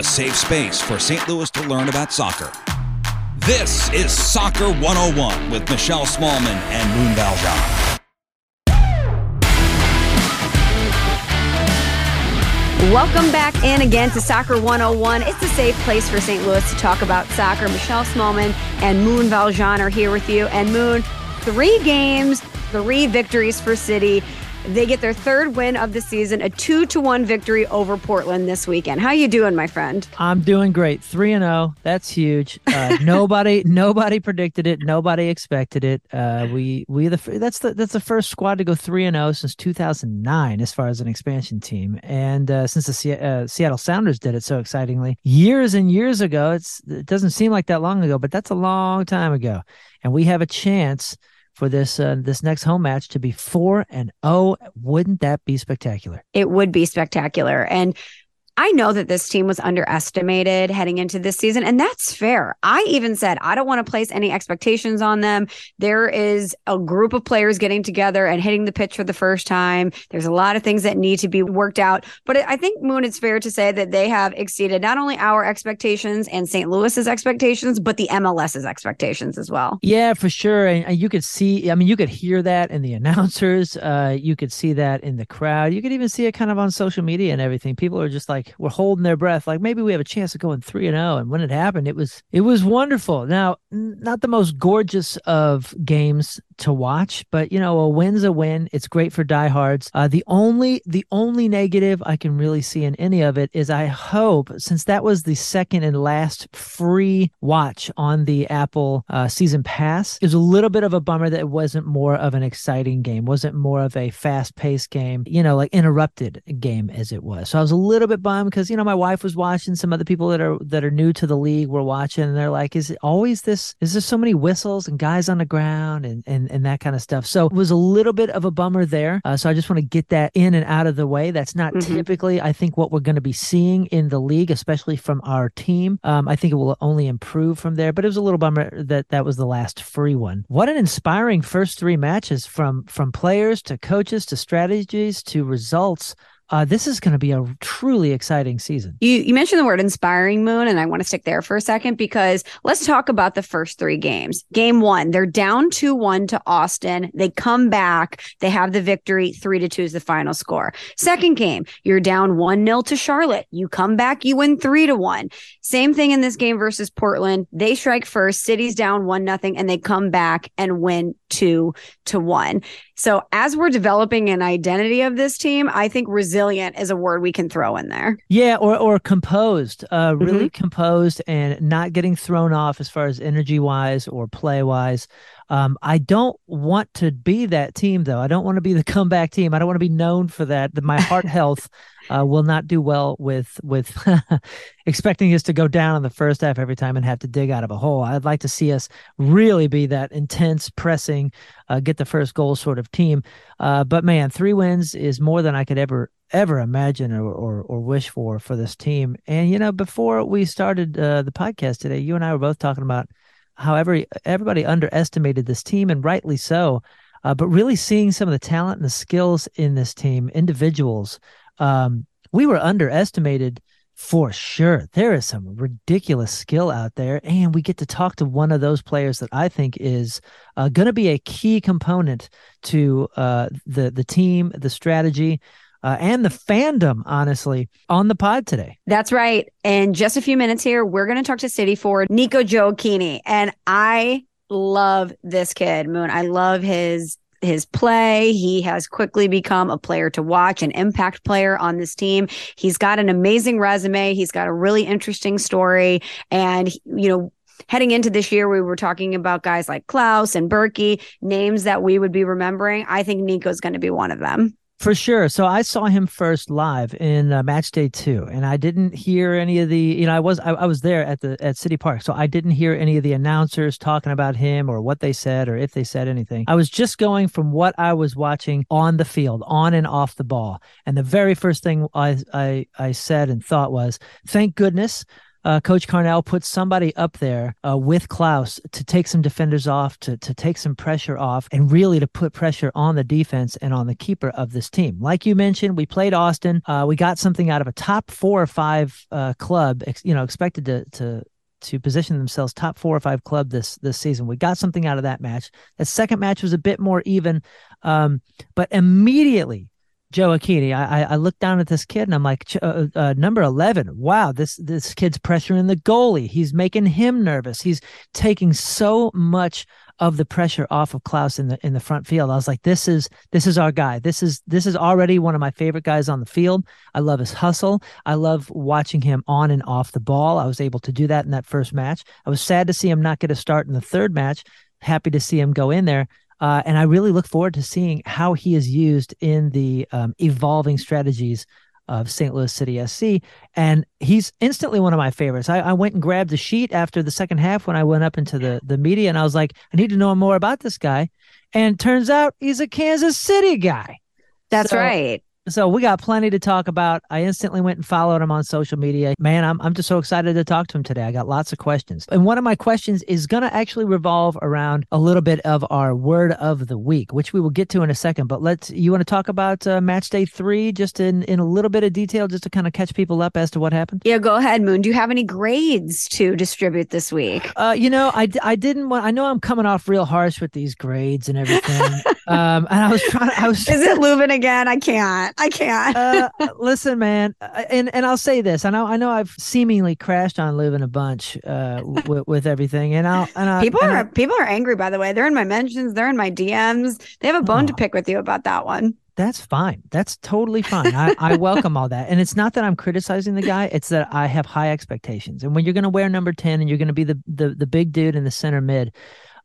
A safe space for St. Louis to learn about soccer. This is Soccer 101 with Michelle Smallman and Moon Valjean. Welcome back in again to Soccer 101. It's a safe place for St. Louis to talk about soccer. Michelle Smallman and Moon Valjean are here with you. And Moon, three games, three victories for City. They get their third win of the season, a two to one victory over Portland this weekend. How you doing, my friend? I'm doing great. Three and zero. That's huge. Uh, nobody, nobody predicted it. Nobody expected it. Uh, we, we the that's the that's the first squad to go three and zero since 2009, as far as an expansion team, and uh, since the uh, Seattle Sounders did it so excitingly years and years ago. It's it doesn't seem like that long ago, but that's a long time ago, and we have a chance for this uh, this next home match to be 4 and 0 wouldn't that be spectacular? It would be spectacular. And I know that this team was underestimated heading into this season, and that's fair. I even said I don't want to place any expectations on them. There is a group of players getting together and hitting the pitch for the first time. There's a lot of things that need to be worked out, but I think Moon, it's fair to say that they have exceeded not only our expectations and St. Louis's expectations, but the MLS's expectations as well. Yeah, for sure. And, you could see, I mean, you could hear that in the announcers. Uh, you could see that in the crowd. You could even see it kind of on social media and everything. People are just like, were holding their breath, like maybe we have a chance of going three and zero. And when it happened, it was it was wonderful. Now, not the most gorgeous of games to watch, but you know, a win's a win. It's great for diehards. Uh, the only the only negative I can really see in any of it is I hope since that was the second and last free watch on the Apple uh, season pass, it was a little bit of a bummer that it wasn't more of an exciting game, wasn't more of a fast paced game, you know, like interrupted game as it was. So I was a little bit bummed because you know my wife was watching, some other people that are that are new to the league were watching, and they're like, "Is it always this? Is there so many whistles and guys on the ground and and and that kind of stuff?" So it was a little bit of a bummer there. Uh, so I just want to get that in and out of the way. That's not mm-hmm. typically, I think, what we're going to be seeing in the league, especially from our team. Um, I think it will only improve from there. But it was a little bummer that that was the last free one. What an inspiring first three matches from from players to coaches to strategies to results uh, this is going to be a truly exciting season. You, you mentioned the word inspiring moon, and I want to stick there for a second because let's talk about the first three games. Game one, they're down 2 1 to Austin. They come back, they have the victory. 3 to 2 is the final score. Second game, you're down 1 0 to Charlotte. You come back, you win 3 to 1. Same thing in this game versus Portland. They strike first, City's down 1 nothing, and they come back and win 2 to 1. So as we're developing an identity of this team, I think resilient is a word we can throw in there. Yeah, or or composed, uh, really mm-hmm. composed and not getting thrown off as far as energy wise or play wise. Um, I don't want to be that team though. I don't want to be the comeback team. I don't want to be known for that. My heart health uh, will not do well with with expecting us to go down in the first half every time and have to dig out of a hole. I'd like to see us really be that intense, pressing, uh, get the first goal sort of team. Uh, but man, three wins is more than I could ever ever imagine or, or, or wish for for this team. And you know, before we started uh, the podcast today, you and I were both talking about how every, everybody underestimated this team, and rightly so. Uh, but really seeing some of the talent and the skills in this team, individuals, um, we were underestimated for sure. There is some ridiculous skill out there, and we get to talk to one of those players that I think is uh, going to be a key component to uh, the the team, the strategy, uh, and the fandom, honestly, on the pod today. That's right. In just a few minutes here, we're going to talk to City forward Nico Gioacchini. And I love this kid, Moon. I love his his play. He has quickly become a player to watch, an impact player on this team. He's got an amazing resume. He's got a really interesting story. And, you know, heading into this year, we were talking about guys like Klauss and Bürki, names that we would be remembering. I think Nico's going to be one of them. For sure. So I saw him first live in uh, match day two, and I didn't hear any of the. You know, I was I, I, was there at the at City Park, so I didn't hear any of the announcers talking about him or what they said or if they said anything. I was just going from what I was watching on the field, on and off the ball, and the very first thing I I, I said and thought was, "Thank goodness." Uh, Coach Carnell put somebody up there uh, with Klauss to take some defenders off, to to take some pressure off, and really to put pressure on the defense and on the keeper of this team. Like you mentioned, we played Austin. Uh, we got something out of a top four or five uh, club. Ex- you know, expected to to to position themselves top four or five club this this season. We got something out of that match. The second match was a bit more even, um, but immediately Gioacchini. I, I look down at this kid and I'm like, uh, uh, number eleven. Wow, this this kid's pressuring the goalie. He's making him nervous. He's taking so much of the pressure off of Klauss in the in the front field. I was like, this is this is our guy. This is this is already one of my favorite guys on the field. I love his hustle. I love watching him on and off the ball. I was able to do that in that first match. I was sad to see him not get a start in the third match. Happy to see him go in there. Uh, and I really look forward to seeing how he is used in the um, evolving strategies of St. Louis City SC. And he's instantly one of my favorites. I, I, went and grabbed the sheet after the second half when I went up into the, the media and I was like, I need to know more about this guy. And turns out he's a Kansas City guy. That's so, right. So we got plenty to talk about. I instantly went and followed him on social media. Man, I'm I'm just so excited to talk to him today. I got lots of questions. And one of my questions is going to actually revolve around a little bit of our word of the week, which we will get to in a second. But let's you want to talk about uh, match day 3 just in in a little bit of detail just to kind of catch people up as to what happened? Yeah, go ahead, Moon. Do you have any grades to distribute this week? Uh, you know, I I didn't want I know I'm coming off real harsh with these grades and everything. um, and I was trying I was Is it Löwen again? I can't. I can't. uh, listen, man, uh, and and I'll say this. I know I know I've seemingly crashed on Löwen a bunch uh, with, with everything, and I'll and I, people and are I, people are angry. By the way, they're in my mentions. They're in my DMs. They have a bone oh, to pick with you about that one. That's fine. That's totally fine. I, I welcome all that. And it's not that I'm criticizing the guy. It's that I have high expectations. And when you're going to wear number ten and you're going to be the the the big dude in the center mid,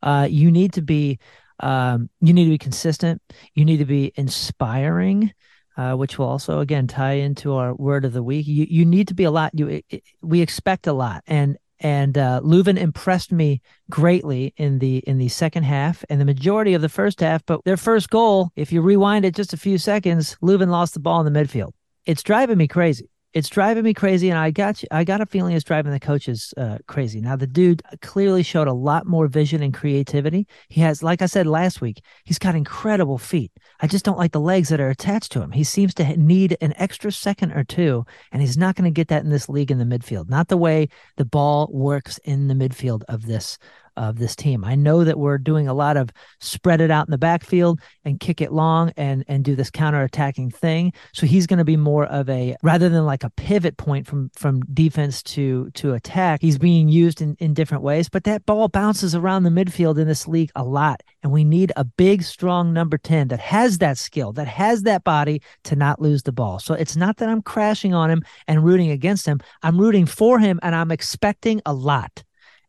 uh, you need to be um, you need to be consistent. You need to be inspiring uh, which will also again tie into our word of the week. You you need to be a lot. You it, we expect a lot, and and uh, Löwen impressed me greatly in the in the second half and the majority of the first half. But their first goal, if you rewind it just a few seconds, Löwen lost the ball in the midfield. It's driving me crazy it's driving me crazy and i got you, i got a feeling it's driving the coaches uh, crazy. Now the dude clearly showed a lot more vision and creativity. He has like i said last week he's got incredible feet. I just don't like the legs that are attached to him. He seems to need an extra second or two and he's not going to get that in this league in the midfield. Not the way the ball works in the midfield of this of this team. I know that we're doing a lot of spread it out in the backfield and kick it long and and do this counter attacking thing. So he's going to be more of a rather than like a pivot point from from defense to to attack. He's being used in in different ways, but that ball bounces around the midfield in this league a lot, and we need a big, strong number ten that has that skill, that has that body to not lose the ball. So it's not that I'm crashing on him and rooting against him. I'm rooting for him, and I'm expecting a lot.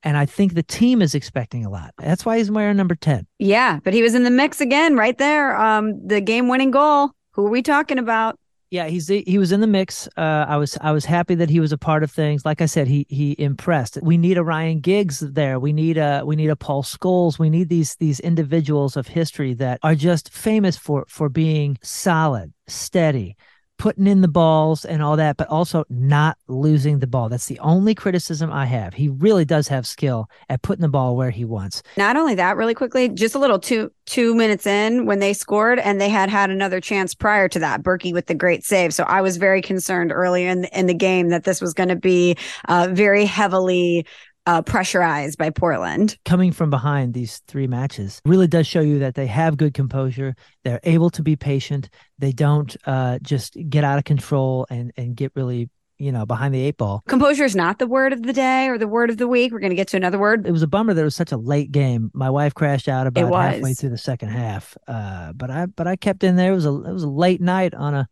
And I think the team is expecting a lot. That's why he's wearing number 10. Yeah, but he was in the mix again right there. Um, the game winning goal. Who are we talking about? Yeah, he's he was in the mix. Uh, I was I was happy that he was a part of things. Like I said, he he impressed. We need a Ryan Giggs there. We need a we need a Paul Scholes. We need these these individuals of history that are just famous for for being solid, steady, putting in the balls and all that, but also not losing the ball. That's the only criticism I have. He really does have skill at putting the ball where he wants. Not only that, really quickly, just a little two two minutes in when they scored, and they had had another chance prior to that. Bürki with the great save. So I was very concerned early in the, in the game that this was going to be uh, very heavily uh, pressurized by Portland. Coming from behind these three matches really does show you that they have good composure. They're able to be patient. They don't uh, just get out of control and and get really you know behind the eight ball. Composure is not the word of the day or the word of the week. We're going to get to another word. It was a bummer that it was such a late game. My wife crashed out about halfway through the second half. Uh, but I but I kept in there. It was a it was a late night on a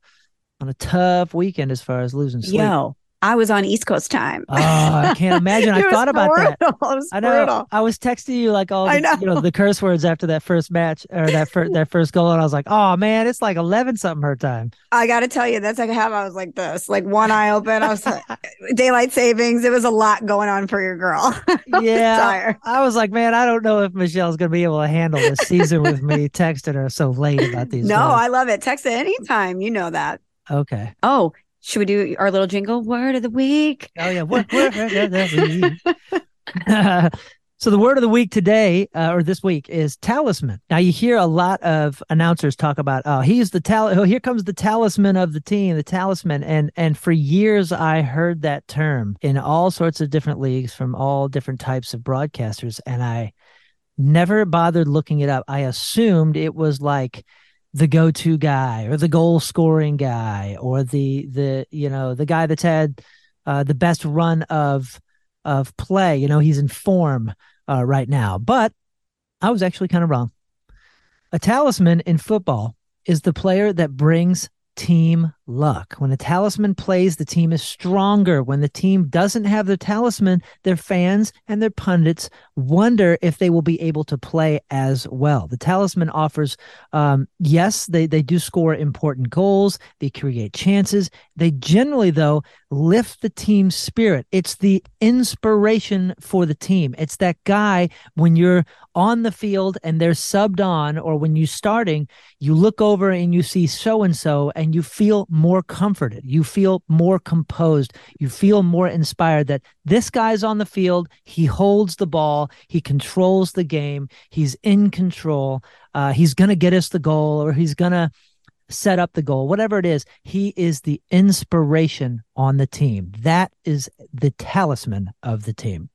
on a tough weekend as far as losing sleep. Yo, I was on East Coast time. Oh, I can't imagine. I thought about that. brutal. It was I know. brutal. I was texting you like all I know. you know the curse words after that first match or that first that first goal, and I was like, "Oh man, it's like eleven something her time." I got to tell you, that's like how I was like this, like one eye open. I was like, daylight savings. It was a lot going on for your girl. Yeah. I was like, "Man, I don't know if Michelle's gonna be able to handle this season with me texting her so late about these." No, goals. I love it. Text it anytime. You know that. okay. Oh, should we do our little jingle word of the week? Oh yeah. What, what, so the word of the week today, uh, or this week, is talisman. Now you hear a lot of announcers talk about, oh, he's the tal. Oh, here comes the talisman of the team, the talisman. And and for years I heard that term in all sorts of different leagues from all different types of broadcasters, and I never bothered looking it up. I assumed it was like the go-to guy or the goal scoring guy or the the you know the guy that's had uh, the best run of of play. You know, he's in form uh, right now. But I was actually kind of wrong. A talisman in football is the player that brings team luck. When a talisman plays, the team is stronger. When the team doesn't have the talisman, their fans and their pundits wonder if they will be able to play as well. The talisman offers, um, yes, they, they do score important goals, they create chances. They generally, though, lift the team's spirit. It's the inspiration for the team. It's that guy when you're on the field and they're subbed on, or when you're starting, you look over and you see so and so, and you feel more comforted. You feel more composed. You feel more inspired that this guy's on the field. He holds the ball. He controls the game. He's in control. Uh, he's going to get us the goal, or he's going to set up the goal, whatever it is. He is the inspiration on the team. That is the talisman of the team.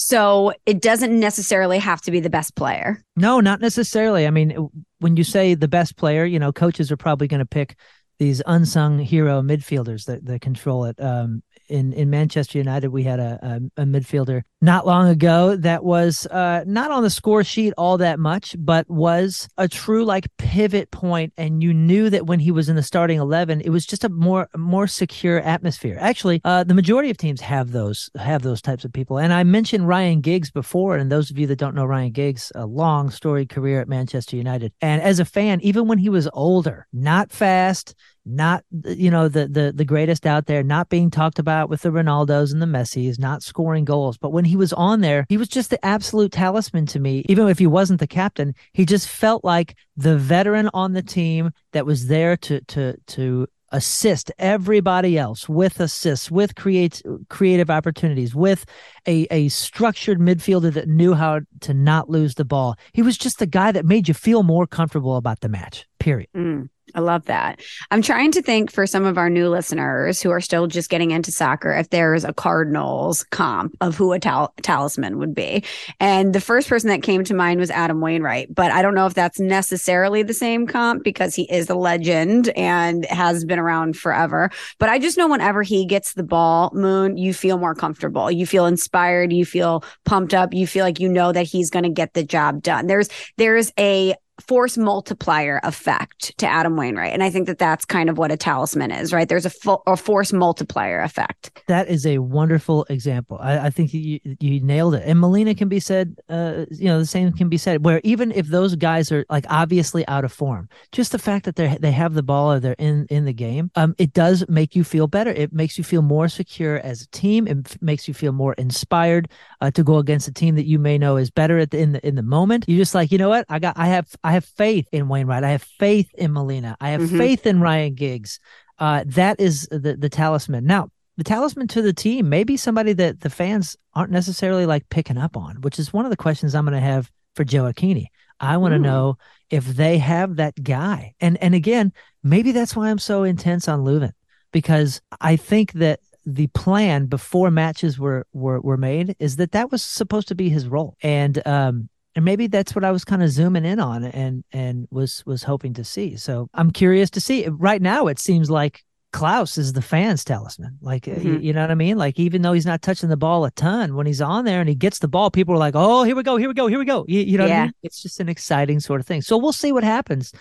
So it doesn't necessarily have to be the best player. No, not necessarily. I mean, when you say the best player, you know, coaches are probably going to pick these unsung hero midfielders that, that control it. Um, in, in Manchester United, we had a, a, a midfielder not long ago that was uh, not on the score sheet all that much, but was a true like pivot point, and you knew that when he was in the starting eleven, it was just a more more secure atmosphere. Actually, uh, the majority of teams have those have those types of people, and I mentioned Ryan Giggs before, and those of you that don't know Ryan Giggs, a long storied career at Manchester United, and as a fan, even when he was older, not fast not you know the the the greatest out there, not being talked about with the Ronaldos and the Messis, not scoring goals. But when he was on there, he was just the absolute talisman to me. Even if he wasn't the captain, he just felt like the veteran on the team that was there to to to assist everybody else with assists, with creates creative opportunities, with a, a structured midfielder that knew how to not lose the ball. He was just the guy that made you feel more comfortable about the match. Period. Mm, I love that. I'm trying to think for some of our new listeners who are still just getting into soccer if there's a Cardinals comp of who a tal- talisman would be. And the first person that came to mind was Adam Wainwright, but I don't know if that's necessarily the same comp because he is a legend and has been around forever. But I just know whenever he gets the ball, Moon, you feel more comfortable. You feel inspired. You feel pumped up. You feel like you know that he's going to get the job done. There's there's a force multiplier effect to Adam Wainwright. And I think that that's kind of what a talisman is, right? There's a, fo- a force multiplier effect. That is a wonderful example. I, I think you you nailed it. And Molina can be said, uh, you know, the same can be said. Where even if those guys are like obviously out of form, just the fact that they they have the ball or they're in in the game, um, it does make you feel better. It makes you feel more secure as a team. It f- makes you feel more inspired uh, to go against a team that you may know is better at the, in the in the moment. You're just like, you know what? I got, I have, have faith in Wainwright. I have faith in Molina. I have Mhm. faith in Ryan Giggs. Uh, that is the the talisman. Now, the talisman to the team may be somebody that the fans aren't necessarily like picking up on, which is one of the questions I'm going to have for Gioacchini. I want to Hmm. know if they have that guy. And and again, maybe that's why I'm so intense on Löwen because I think that the plan before matches were were were made is that that was supposed to be his role. And um and maybe that's what I was kind of zooming in on and and was was hoping to see. So I'm curious to see. Right now it seems like Klauss is the fans talisman. Like y- Mhm. you know what I mean? Like even though he's not touching the ball a ton, when he's on there and he gets the ball, people are like, "Oh, here we go, here we go, here we go." You, you know what I Yeah. mean? It's just an exciting sort of thing. So we'll see what happens,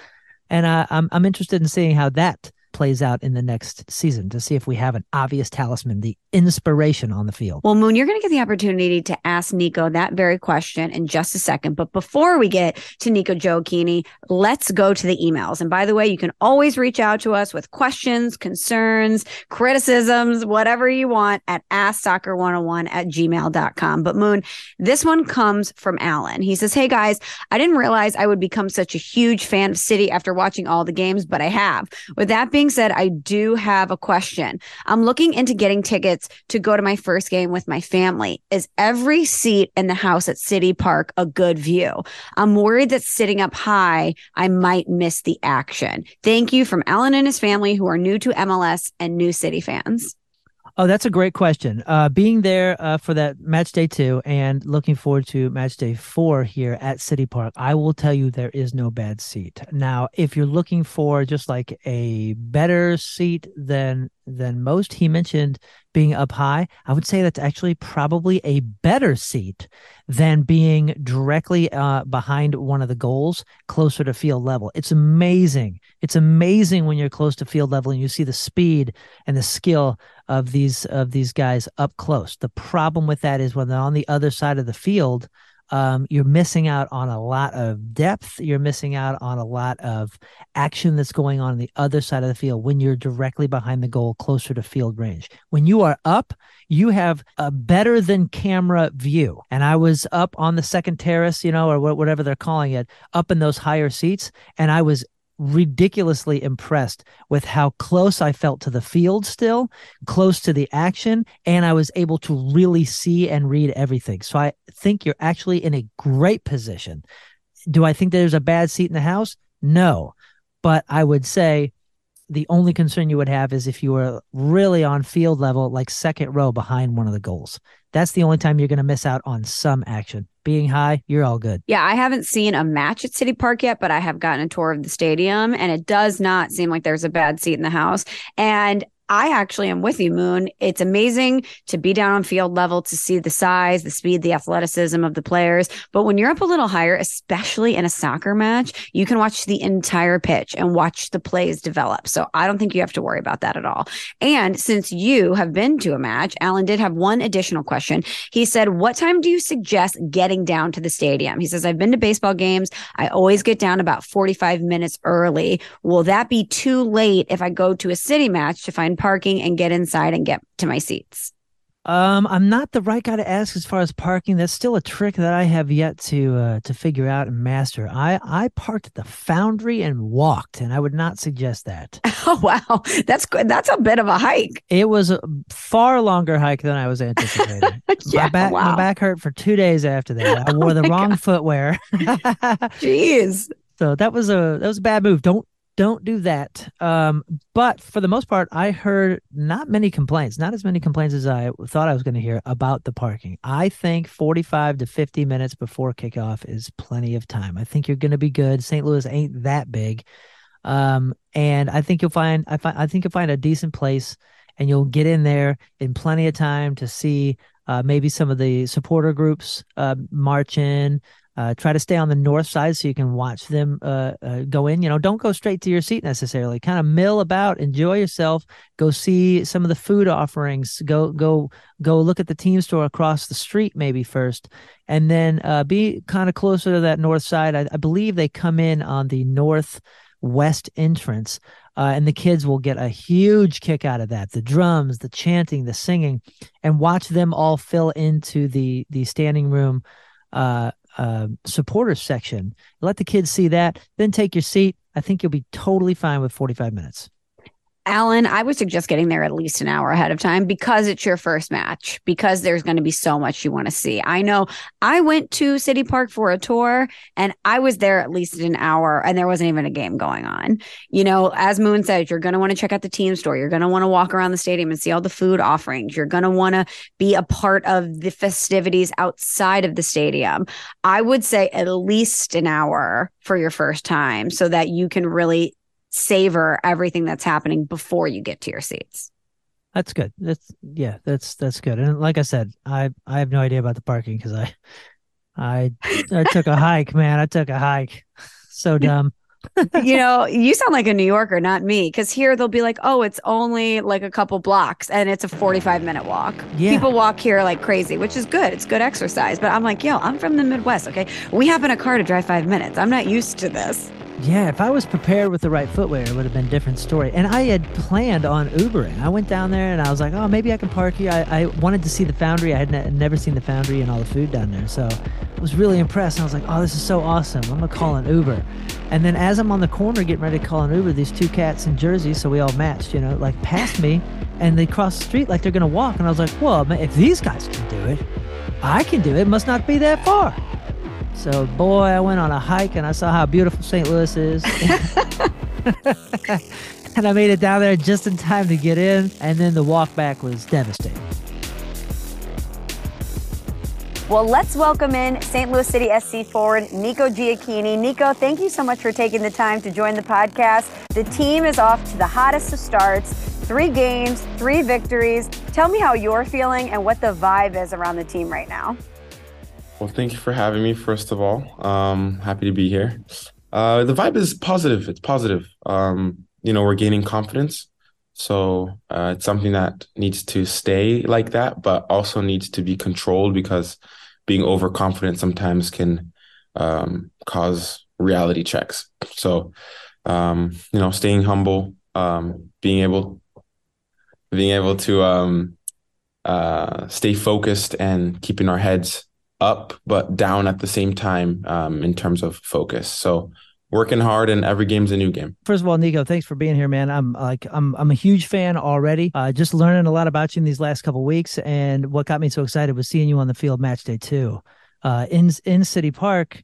and uh, I'm I'm interested in seeing how that plays out in the next season to see if we have an obvious talisman, the inspiration on the field. Well, Moon, you're going to get the opportunity to ask Nico that very question in just a second. But before we get to Nico Gioacchini, let's go to the emails. And by the way, you can always reach out to us with questions, concerns, criticisms, whatever you want at AskSoccer101 at gmail.com. But Moon, this one comes from Alan. He says, Hey guys, I didn't realize I would become such a huge fan of City after watching all the games, but I have. With that being said, I do have a question. I'm looking into getting tickets to go to my first game with my family. Is every seat in the house at City Park a good view? I'm worried that sitting up high, I might miss the action. Thank you from Alan and his family who are new to MLS and new City fans. Oh, that's a great question. Uh, being there uh, for that match day two and looking forward to match day four here at City Park, I will tell you there is no bad seat. Now, if you're looking for just like a better seat than than most, he mentioned being up high. I would say that's actually probably a better seat than being directly uh, behind one of the goals, closer to field level. It's amazing. It's amazing when you're close to field level and you see the speed and the skill of these of these guys up close. The problem with that is when they're on the other side of the field, um, you're missing out on a lot of depth. You're missing out on a lot of action that's going on, on the other side of the field when you're directly behind the goal, closer to field range. When you are up, you have a better than camera view. And I was up on the second terrace, you know, or whatever they're calling it, up in those higher seats, and I was ridiculously impressed with how close I felt to the field still, close to the action, and I was able to really see and read everything. So I think you're actually in a great position. Do I think there's a bad seat in the house? No. But I would say the only concern you would have is if you were really on field level, like second row behind one of the goals. That's the only time you're going to miss out on some action. Being high, you're all good. Yeah, I haven't seen a match at City Park yet, but I have gotten a tour of the stadium and it does not seem like there's a bad seat in the house. And I actually am with you, Moon. It's amazing to be down on field level to see the size, the speed, the athleticism of the players. But when you're up a little higher, especially in a soccer match, you can watch the entire pitch and watch the plays develop. So I don't think you have to worry about that at all. And since you have been to a match, Alan did have one additional question. He said, What time do you suggest getting down to the stadium? He says, I've been to baseball games. I always get down about 45 minutes early. Will that be too late if I go to a city match to find parking and get inside and get to my seats? Um, I'm not the right guy to ask as far as parking. That's still a trick that I have yet to uh, to figure out and master. I I parked at the Foundry and walked, and I would not suggest that. Oh wow, that's good. That's a bit of a hike. It was a far longer hike than I was anticipating. yeah, my back wow. my back hurt for two days after that. I wore the wrong God. footwear. Jeez. So that was a that was a bad move. Don't don't do that. Um, but for the most part, I heard not many complaints, not as many complaints as I thought I was going to hear about the parking. I think 45 to 50 minutes before kickoff is plenty of time. I think you're going to be good. St. Louis ain't that big. Um, and I think you'll find I find I think you'll find a decent place and you'll get in there in plenty of time to see uh, maybe some of the supporter groups uh, march in. Uh, try to stay on the north side so you can watch them uh, uh, go in. You know, don't go straight to your seat necessarily. Kind of mill about, enjoy yourself. Go see some of the food offerings. Go go go look at the team store across the street maybe first, and then uh, be kind of closer to that north side. I, I believe they come in on the northwest entrance. Uh, and the kids will get a huge kick out of that the drums the chanting the singing and watch them all fill into the the standing room uh, uh, supporters section. Let the kids see that, then take your seat. I think you'll be totally fine with 45 minutes. Alan, I would suggest getting there at least an hour ahead of time because it's your first match, because there's going to be so much you want to see. I know I went to City Park for a tour and I was there at least an hour and there wasn't even a game going on. You know, as Moon said, you're going to want to check out the team store. You're going to want to walk around the stadium and see all the food offerings. You're going to want to be a part of the festivities outside of the stadium. I would say at least an hour for your first time so that you can really savor everything that's happening before you get to your seats. That's good. That's yeah, that's that's good. And like I said, I I have no idea about the parking because I I I took a hike, man. I took a hike. So dumb. you know, you sound like a New Yorker, not me. Because here they'll be like, oh, it's only like a couple blocks and it's a 45 minute walk. Yeah. People walk here like crazy, which is good. It's good exercise. But I'm like, yo, I'm from the Midwest. Okay. We hop in a car to drive five minutes. I'm not used to this. Yeah, if I was prepared with the right footwear, it would have been a different story. And I had planned on Ubering. I went down there and I was like, oh, maybe I can park here. I, I wanted to see the foundry. I had ne- never seen the foundry and all the food down there. So I was really impressed. And I was like, oh, this is so awesome. I'm going to call an Uber. And then as I'm on the corner getting ready to call an Uber, these two cats in Jersey, so we all matched, you know, like passed me and they crossed the street like they're going to walk. And I was like, well, if these guys can do it, I can do it. it must not be that far. So, boy, I went on a hike and I saw how beautiful St. Louis is. and I made it down there just in time to get in. And then the walk back was devastating. Well, let's welcome in St. Louis City SC forward Nico Gioacchini. Nico, thank you so much for taking the time to join the podcast. The team is off to the hottest of starts. Three games, three victories. Tell me how you're feeling and what the vibe is around the team right now. Well, thank you for having me, first of all. Um, happy to be here. Uh, the vibe is positive. It's positive. Um, you know, we're gaining confidence. So uh, it's something that needs to stay like that, but also needs to be controlled because being overconfident sometimes can um, cause reality checks. So, um, you know, staying humble, um, being able, being able to um, uh, stay focused and keeping our heads up but down at the same time um, in terms of focus. So working hard and every game's a new game. First of all, Nico, thanks for being here, man. I'm like I'm I'm a huge fan already. Uh, just learning a lot about you in these last couple weeks, and what got me so excited was seeing you on the field match day two, uh, in in City Park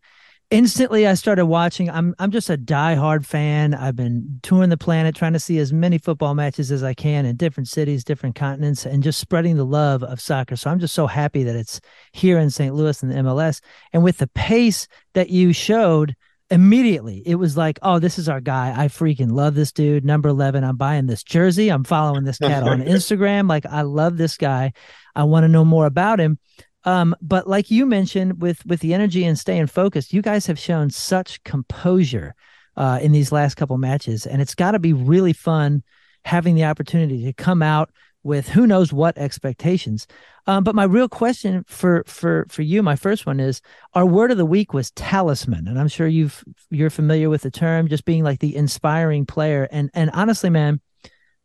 instantly I started watching. I'm I'm just a die-hard fan. I've been touring the planet trying to see as many football matches as I can in different cities, different continents, and just spreading the love of soccer. So I'm just so happy that it's here in St. Louis and the MLS. And with the pace that you showed immediately, it was like, oh, this is our guy. I freaking love this dude. Number 11. I'm buying this jersey. I'm following this cat on Instagram. Like, I love this guy. I want to know more about him. Um, but like you mentioned, with with the energy and staying focused, you guys have shown such composure uh, in these last couple matches, and it's got to be really fun having the opportunity to come out with who knows what expectations. Um, but my real question for for for you, my first one is: our word of the week was talisman, and I'm sure you've you're familiar with the term, just being like the inspiring player. And and honestly, man,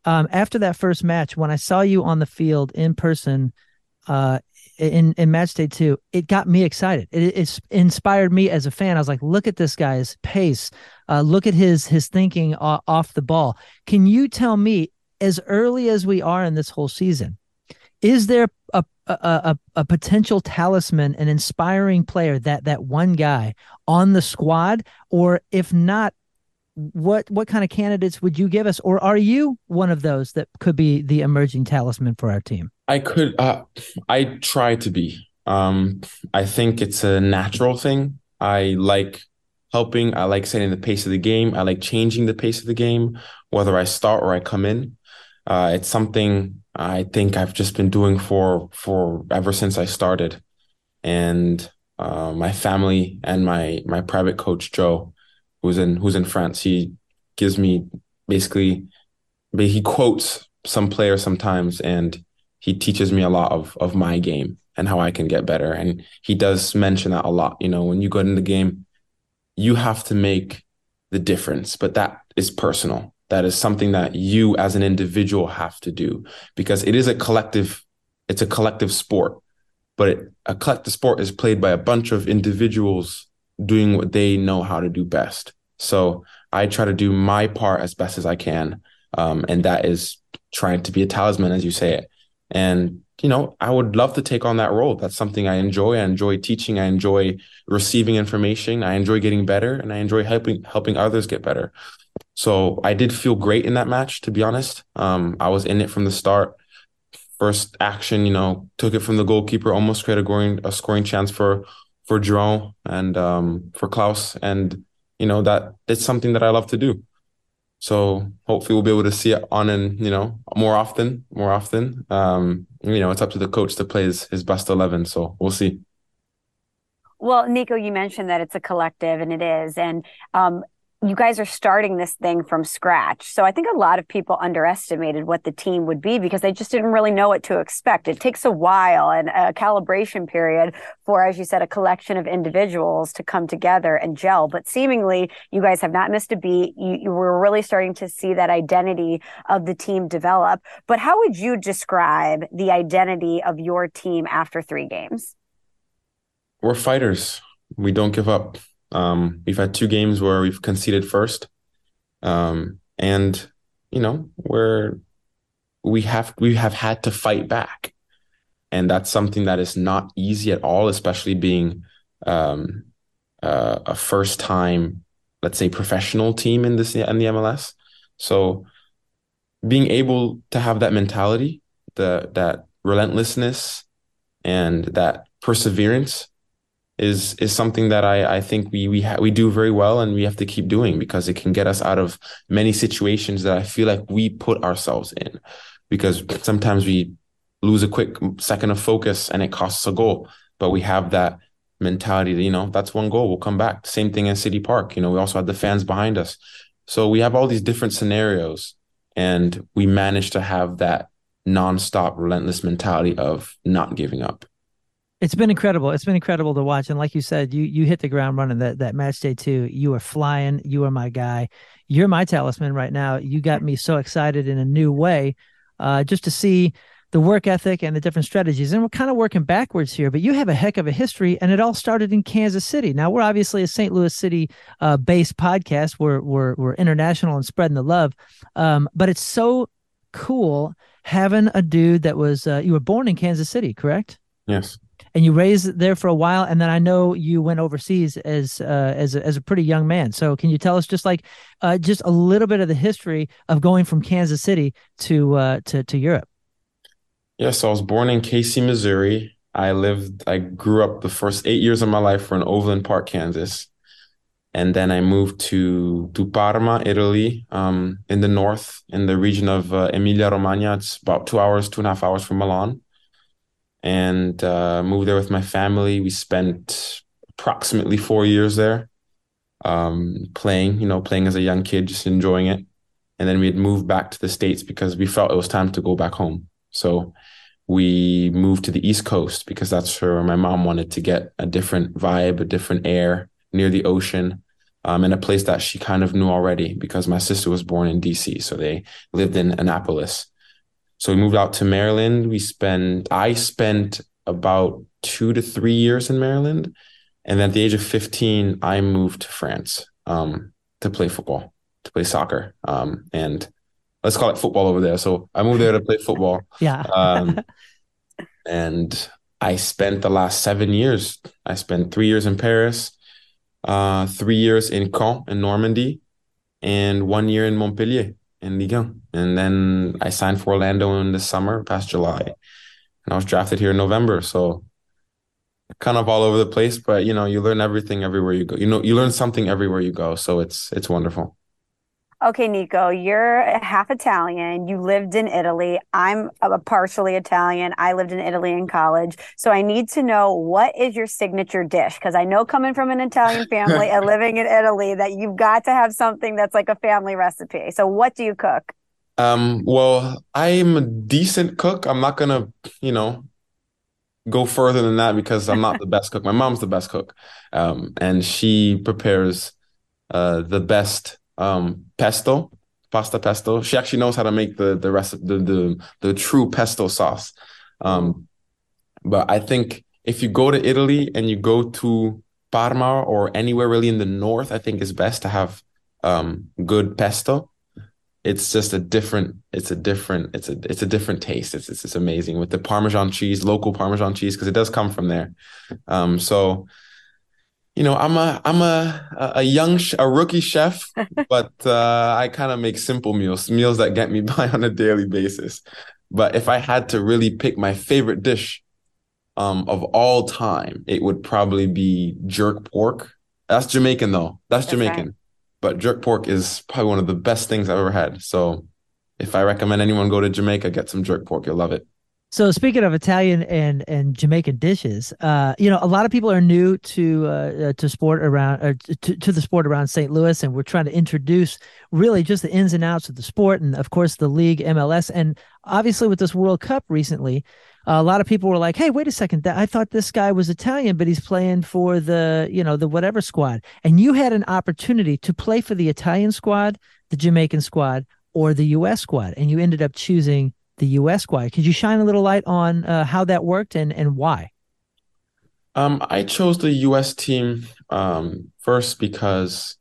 um, after that first match, when I saw you on the field in person. Uh, in in match day two, it got me excited. It, it inspired me as a fan. I was like, look at this guy's pace. Uh, look at his his thinking off the ball. Can you tell me, as early as we are in this whole season, is there a a, a, a potential talisman, an inspiring player that that one guy on the squad, or if not, what what kind of candidates would you give us? Or are you one of those that could be the emerging talisman for our team? I could uh, i try to be. Um, i think it's a natural thing. I like helping. I like setting the pace of the game. I like changing the pace of the game whether i start or i come in. Uh, it's something i think i've just been doing for for ever since i started. And uh, my family and my my private coach joe who's in who's in France. He gives me basically he quotes some players sometimes and he teaches me a lot of of my game and how I can get better. And he does mention that a lot. You know, when you go in the game, you have to make the difference, but that is personal. That is something that you as an individual have to do because it is a collective, it's a collective sport. But a collective sport is played by a bunch of individuals doing what they know how to do best. So I try to do my part as best as I can. Um, and that is trying to be a talisman, as you say it. And, you know, I would love to take on that role. That's something I enjoy. I enjoy teaching. I enjoy receiving information. I enjoy getting better and I enjoy helping, helping others get better. So I did feel great in that match, to be honest. Um, I was in it from the start. First action, you know, took it from the goalkeeper, almost created a scoring, a scoring chance for for Jerome and um, for Klauss, and you know that it's something that I love to do. So hopefully we'll be able to see it on and you know more often, more often. Um, you know, it's up to the coach to play his, his best eleven. So we'll see. Well, Nico, you mentioned that it's a collective, and it is. And um, you guys are starting this thing from scratch. So I think a lot of people underestimated what the team would be because they just didn't really know what to expect. It takes a while and a calibration period for, as you said, a collection of individuals to come together and gel. But seemingly, you guys have not missed a beat. You, you were really starting to see that identity of the team develop. But how would you describe the identity of your team after three games? We're fighters. We don't give up um, we've had two games where we've conceded first, um, and you know where we have we have had to fight back, and that's something that is not easy at all, especially being um, uh, a first time, let's say, professional team in this in the MLS. So being able to have that mentality, the that relentlessness, and that perseverance is is something that I I think we we ha- we do very well and we have to keep doing because it can get us out of many situations that I feel like we put ourselves in. Because sometimes we lose a quick second of focus and it costs a goal but we have that mentality that you know that's one goal we'll come back. Same thing in city park you know we also had the fans behind us. So we have all these different scenarios and we manage to have that nonstop relentless mentality of not giving up it's been incredible. It's been incredible to watch. And like you said, you you hit the ground running that that match day two. You are flying. You are my guy. You're my talisman right now. You got me so excited in a new way, uh, just to see the work ethic and the different strategies. And we're kind of working backwards here, but you have a heck of a history, and it all started in Kansas City. Now we're obviously a St. Louis City uh, based podcast. We're we're we're international and spreading the love, um, but it's so cool having a dude that was uh, you were born in Kansas City, correct? Yes and you raised there for a while, and then I know you went overseas as uh, as a, as a pretty young man. So can you tell us just like uh, just a little bit of the history of going from Kansas City to uh, to to Europe? Yes, so I was born in Casey, Missouri. I lived, I grew up the first eight years of my life were in Overland Park, Kansas. And then I moved to, to Parma, Italy, um, in the north, in the region of uh, Emilia Romagna. It's about two hours, two and a half hours from Milan and uh, moved there with my family. We spent approximately four years there, um, playing, you know, playing as a young kid, just enjoying it. And then we had moved back to the States because we felt it was time to go back home. So we moved to the East Coast because that's where my mom wanted to get a different vibe, a different air near the ocean. Um, in a place that she kind of knew already because my sister was born in DC. So they lived in Annapolis. So we moved out to Maryland. We spent, I spent about two to three years in Maryland. And at the age of 15, I moved to France um, to play football, to play soccer. Um, and let's call it football over there. So I moved there to play football. yeah. um, and I spent the last seven years. I spent three years in Paris, uh, three years in Caen in Normandy, and one year in Montpellier in Ligue 1. And then I signed for Orlando in the summer, past July. And I was drafted here in November. So kind of all over the place, but you know, you learn everything everywhere you go. You know, you learn something everywhere you go. So it's it's wonderful. Okay, Nico, you're half Italian. You lived in Italy. I'm a partially Italian. I lived in Italy in college. So I need to know what is your signature dish? Because I know coming from an Italian family and living in Italy that you've got to have something that's like a family recipe. So what do you cook? Um, well, I'm a decent cook. I'm not gonna, you know, go further than that because I'm not the best cook. My mom's the best cook. Um, and she prepares uh the best um, pesto, pasta pesto. She actually knows how to make the the rest the the the true pesto sauce. Um, but I think if you go to Italy and you go to Parma or anywhere really in the north, I think it's best to have um, good pesto. It's just a different. It's a different. It's a it's a different taste. It's it's, it's amazing with the Parmesan cheese, local Parmesan cheese, because it does come from there. Um, so you know, I'm a I'm a a young a rookie chef, but uh, I kind of make simple meals, meals that get me by on a daily basis. But if I had to really pick my favorite dish um, of all time, it would probably be jerk pork. That's Jamaican though. That's, That's Jamaican. Right. But jerk pork is probably one of the best things I've ever had. So if I recommend anyone go to Jamaica, get some jerk pork. You'll love it. So speaking of Italian and and Jamaican dishes, uh, you know, a lot of people are new to uh, uh to sport around or to, to the sport around St. Louis, and we're trying to introduce really just the ins and outs of the sport, and of course the league MLS, and obviously with this World Cup recently, a lot of people were like, "Hey, wait a second! I thought this guy was Italian, but he's playing for the you know the whatever squad." And you had an opportunity to play for the Italian squad, the Jamaican squad, or the U.S. squad, and you ended up choosing the U.S. squad. Could you shine a little light on uh, how that worked and and why? Um, I chose the U.S. team um, first because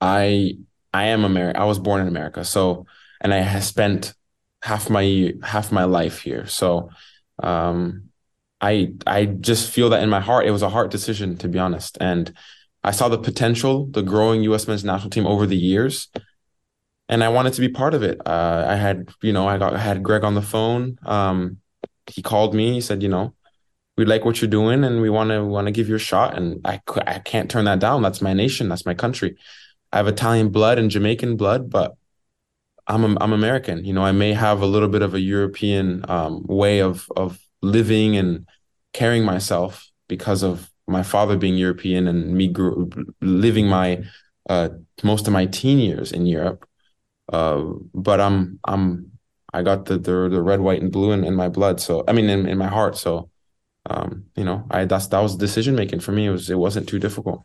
I I am American. I was born in America, so and I have spent half my half my life here. So um, I I just feel that in my heart it was a hard decision to be honest, and I saw the potential, the growing U.S. men's national team over the years, and I wanted to be part of it. Uh, I had, you know, I got I had Greg on the phone. Um, he called me. He said, you know, we like what you're doing, and we want to want to give you a shot. And I I can't turn that down. That's my nation. That's my country. I have Italian blood and Jamaican blood, but I'm I'm American. You know, I may have a little bit of a European um, way of of living and carrying myself because of my father being European and me grew, living my uh, most of my teen years in Europe. Uh, but I'm I'm I got the the, the red, white, and blue in, in my blood. So I mean, in, in my heart. So um, you know, I that's that was decision making for me. It was it wasn't too difficult.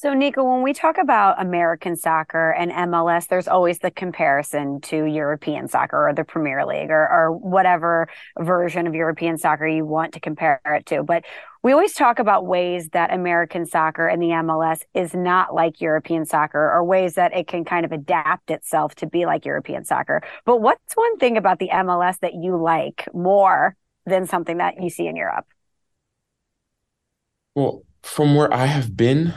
So, Niko, when we talk about American soccer and MLS, there's always the comparison to European soccer or the Premier League or, or whatever version of European soccer you want to compare it to. But we always talk about ways that American soccer and the MLS is not like European soccer or ways that it can kind of adapt itself to be like European soccer. But what's one thing about the MLS that you like more than something that you see in Europe? Well, from where I have been,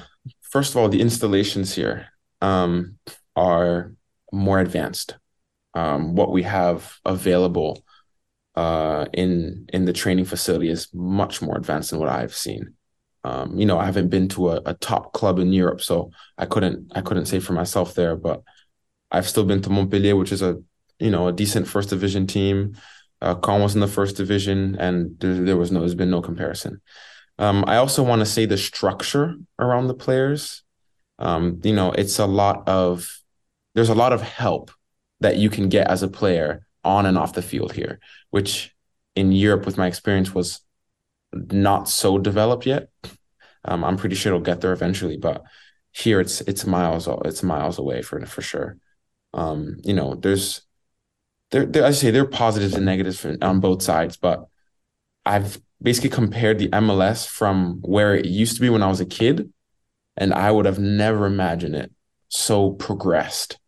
first of all, the installations here um, are more advanced. Um, what we have available uh, in in the training facility is much more advanced than what I've seen. Um, you know, I haven't been to a, a, top club in Europe, so I couldn't I couldn't say for myself there. But I've still been to Montpellier, which is a you know a decent first division team. Uh, Caen was in the first division, and there, there was no there's been no comparison. Um, I also want to say the structure around the players. Um, you know, it's a lot of there's a lot of help that you can get as a player on and off the field here, which in Europe, with my experience, was not so developed yet. Um, I'm pretty sure it'll get there eventually, but here it's it's miles it's miles away for for sure. Um, you know, there's there, there I say there are positives and negatives on both sides, but I've basically compared the MLS from where it used to be when I was a kid, and I would have never imagined it so progressed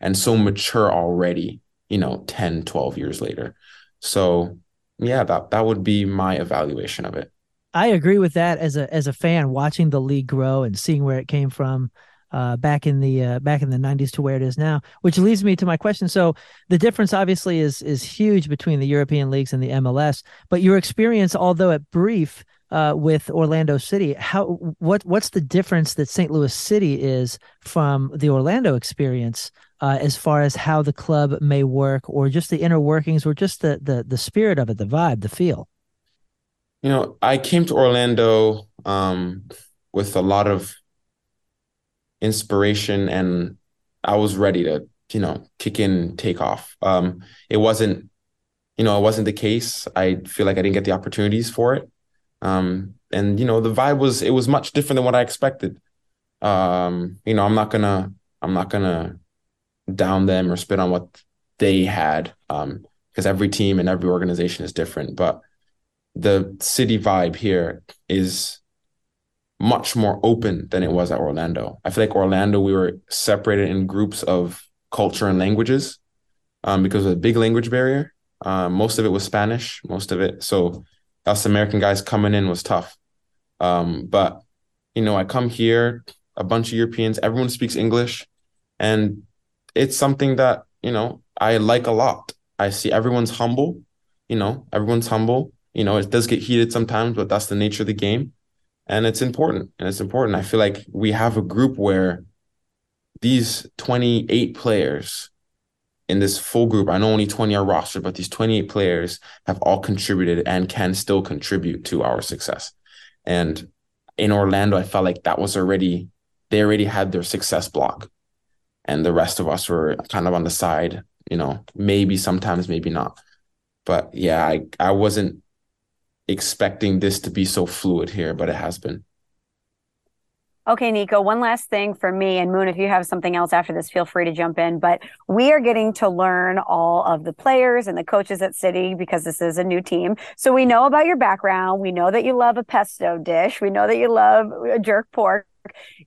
and so mature already, you know, 10, 12 years later. So yeah, that that would be my evaluation of it. I agree with that as a as a fan watching the league grow and seeing where it came from uh, back in the uh, back in the 90s to where it is now which leads me to my question. So the difference obviously is is huge between the european leagues and the mls but your experience although it brief uh, with orlando city how what what's the difference that st louis city is from the orlando experience uh, as far as how the club may work or just the inner workings or just the the, the spirit of it the vibe the feel? You know i came to orlando um, with a lot of inspiration and I was ready to, you know, kick in, take off. Um, it wasn't, you know, it wasn't the case. I feel like I didn't get the opportunities for it. Um, and you know, the vibe was it was much different than what I expected. Um, you know, I'm not gonna I'm not gonna down them or spit on what they had. Um, because every team and every organization is different. But the city vibe here is much more open than it was at Orlando. I feel like Orlando, we were separated in groups of culture and languages um, because of a big language barrier. Um, most of it was Spanish, most of it. So us American guys coming in was tough. Um, but, you know, I come here, a bunch of Europeans, everyone speaks English. And it's something that, you know, I like a lot. I see everyone's humble, you know, everyone's humble. You know, it does get heated sometimes, but that's the nature of the game and it's important and it's important i feel like we have a group where these 28 players in this full group, I know only 20 are rostered, but these 28 players have all contributed and can still contribute to our success. And in Orlando, I felt like that was already, they already had their success block. And the rest of us were kind of on the side, you know, maybe sometimes, maybe not. But yeah, I, I wasn't expecting this to be so fluid here, but it has been. Okay, Niko, one last thing for me and Moon, if you have something else after this, feel free to jump in. But we are getting to learn all of the players and the coaches at City because this is a new team. So we know about your background. We know that you love a pesto dish. We know that you love a jerk pork.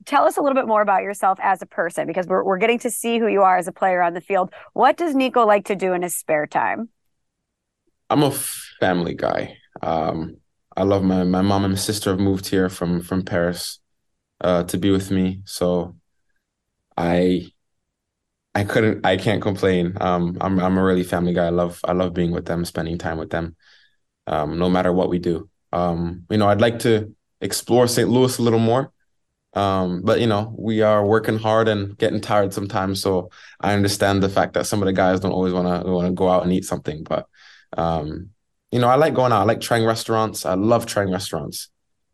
Tell us a little bit more about yourself as a person because we're, we're getting to see who you are as a player on the field. What does Niko like to do in his spare time? I'm a family guy. Um, I love my, my mom and my sister have moved here from from Paris uh, to be with me. So I I couldn't I can't complain. Um, I'm I'm a really family guy. I love I love being with them, spending time with them. Um, no matter what we do. Um, you know, I'd like to explore St. Louis a little more. Um, but you know, we are working hard and getting tired sometimes. So I understand the fact that some of the guys don't always want to want to go out and eat something. But um, you know, I like going out. I like trying restaurants. I love trying restaurants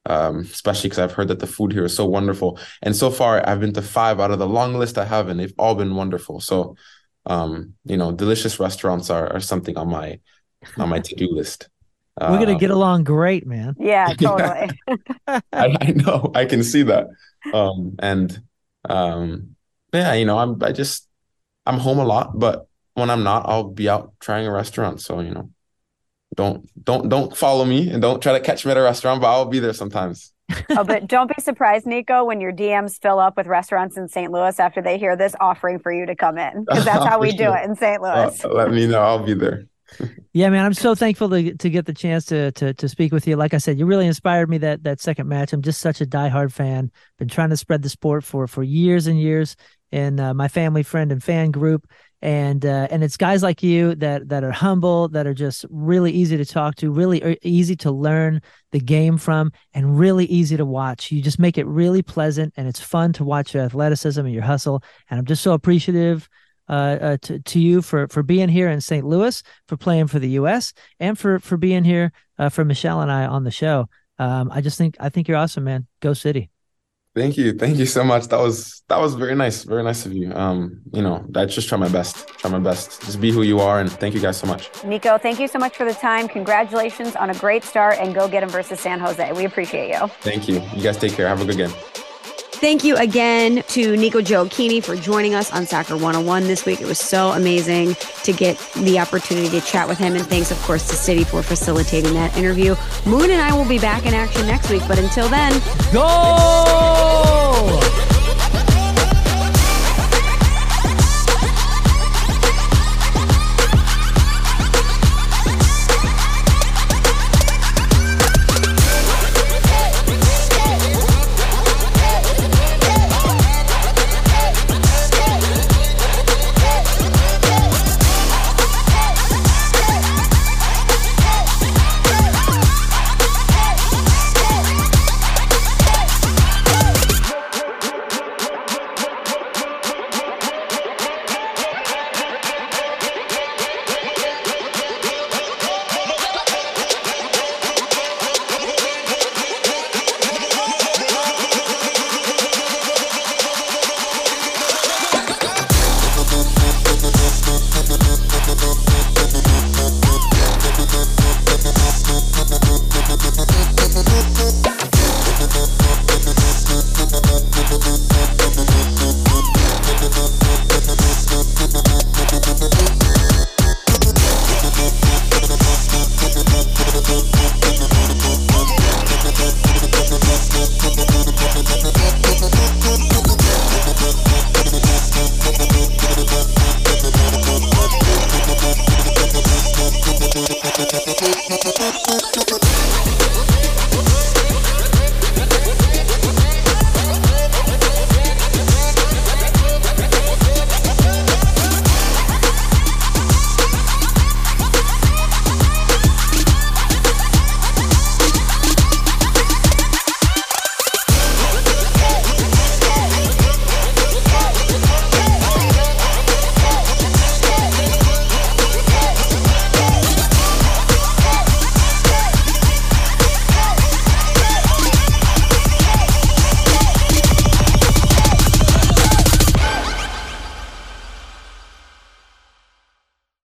um, especially because I've heard that the food here is so wonderful. And so far, I've been to five out of the long list I have, and they've all been wonderful. So, um, you know, delicious restaurants are, are something on my on my to do list. We're gonna get um, along great, man. Yeah, totally. I, I, know, I can see that. Um, and um, yeah, you know, I'm I just I'm home a lot, but when I'm not, I'll be out trying a restaurant. So you know, don't don't don't follow me and don't try to catch me at a restaurant, but I'll be there sometimes. oh, but don't be surprised, Niko, when your DMs fill up with restaurants in St. Louis after they hear this offering for you to come in, because that's how we do it in St. Louis. Uh, let me know. I'll be there. yeah, man, I'm so thankful to to get the chance to to to speak with you. Like I said, you really inspired me that that second match. I'm just such a diehard fan. Been trying to spread the sport for for years and years in uh, my family, friend, and fan group and uh, and it's guys like you that that are humble that are just really easy to talk to really uh, easy to learn the game from and really easy to watch. You just make it really pleasant and it's fun to watch your athleticism and your hustle. And i'm just so appreciative uh, uh, to, to you for for being here in st louis for playing for the us and for for being here uh, for michelle and i on the show. Um, i just think i think you're awesome man. Go city Thank you. Thank you so much. That was that was very nice. Very nice of you. Um, you know, I just try my best. Try my best. Just be who you are and thank you guys so much. Niko, thank you so much for the time. Congratulations on a great start and go get him versus San Jose. We appreciate you. Thank you. You guys take care. Have a good game. Thank you again to Niko Gioacchini for joining us on Soccer 101 this week. It was so amazing to get the opportunity to chat with him. And thanks, of course, to City for facilitating that interview. Moon and I will be back in action next week. But until then, go!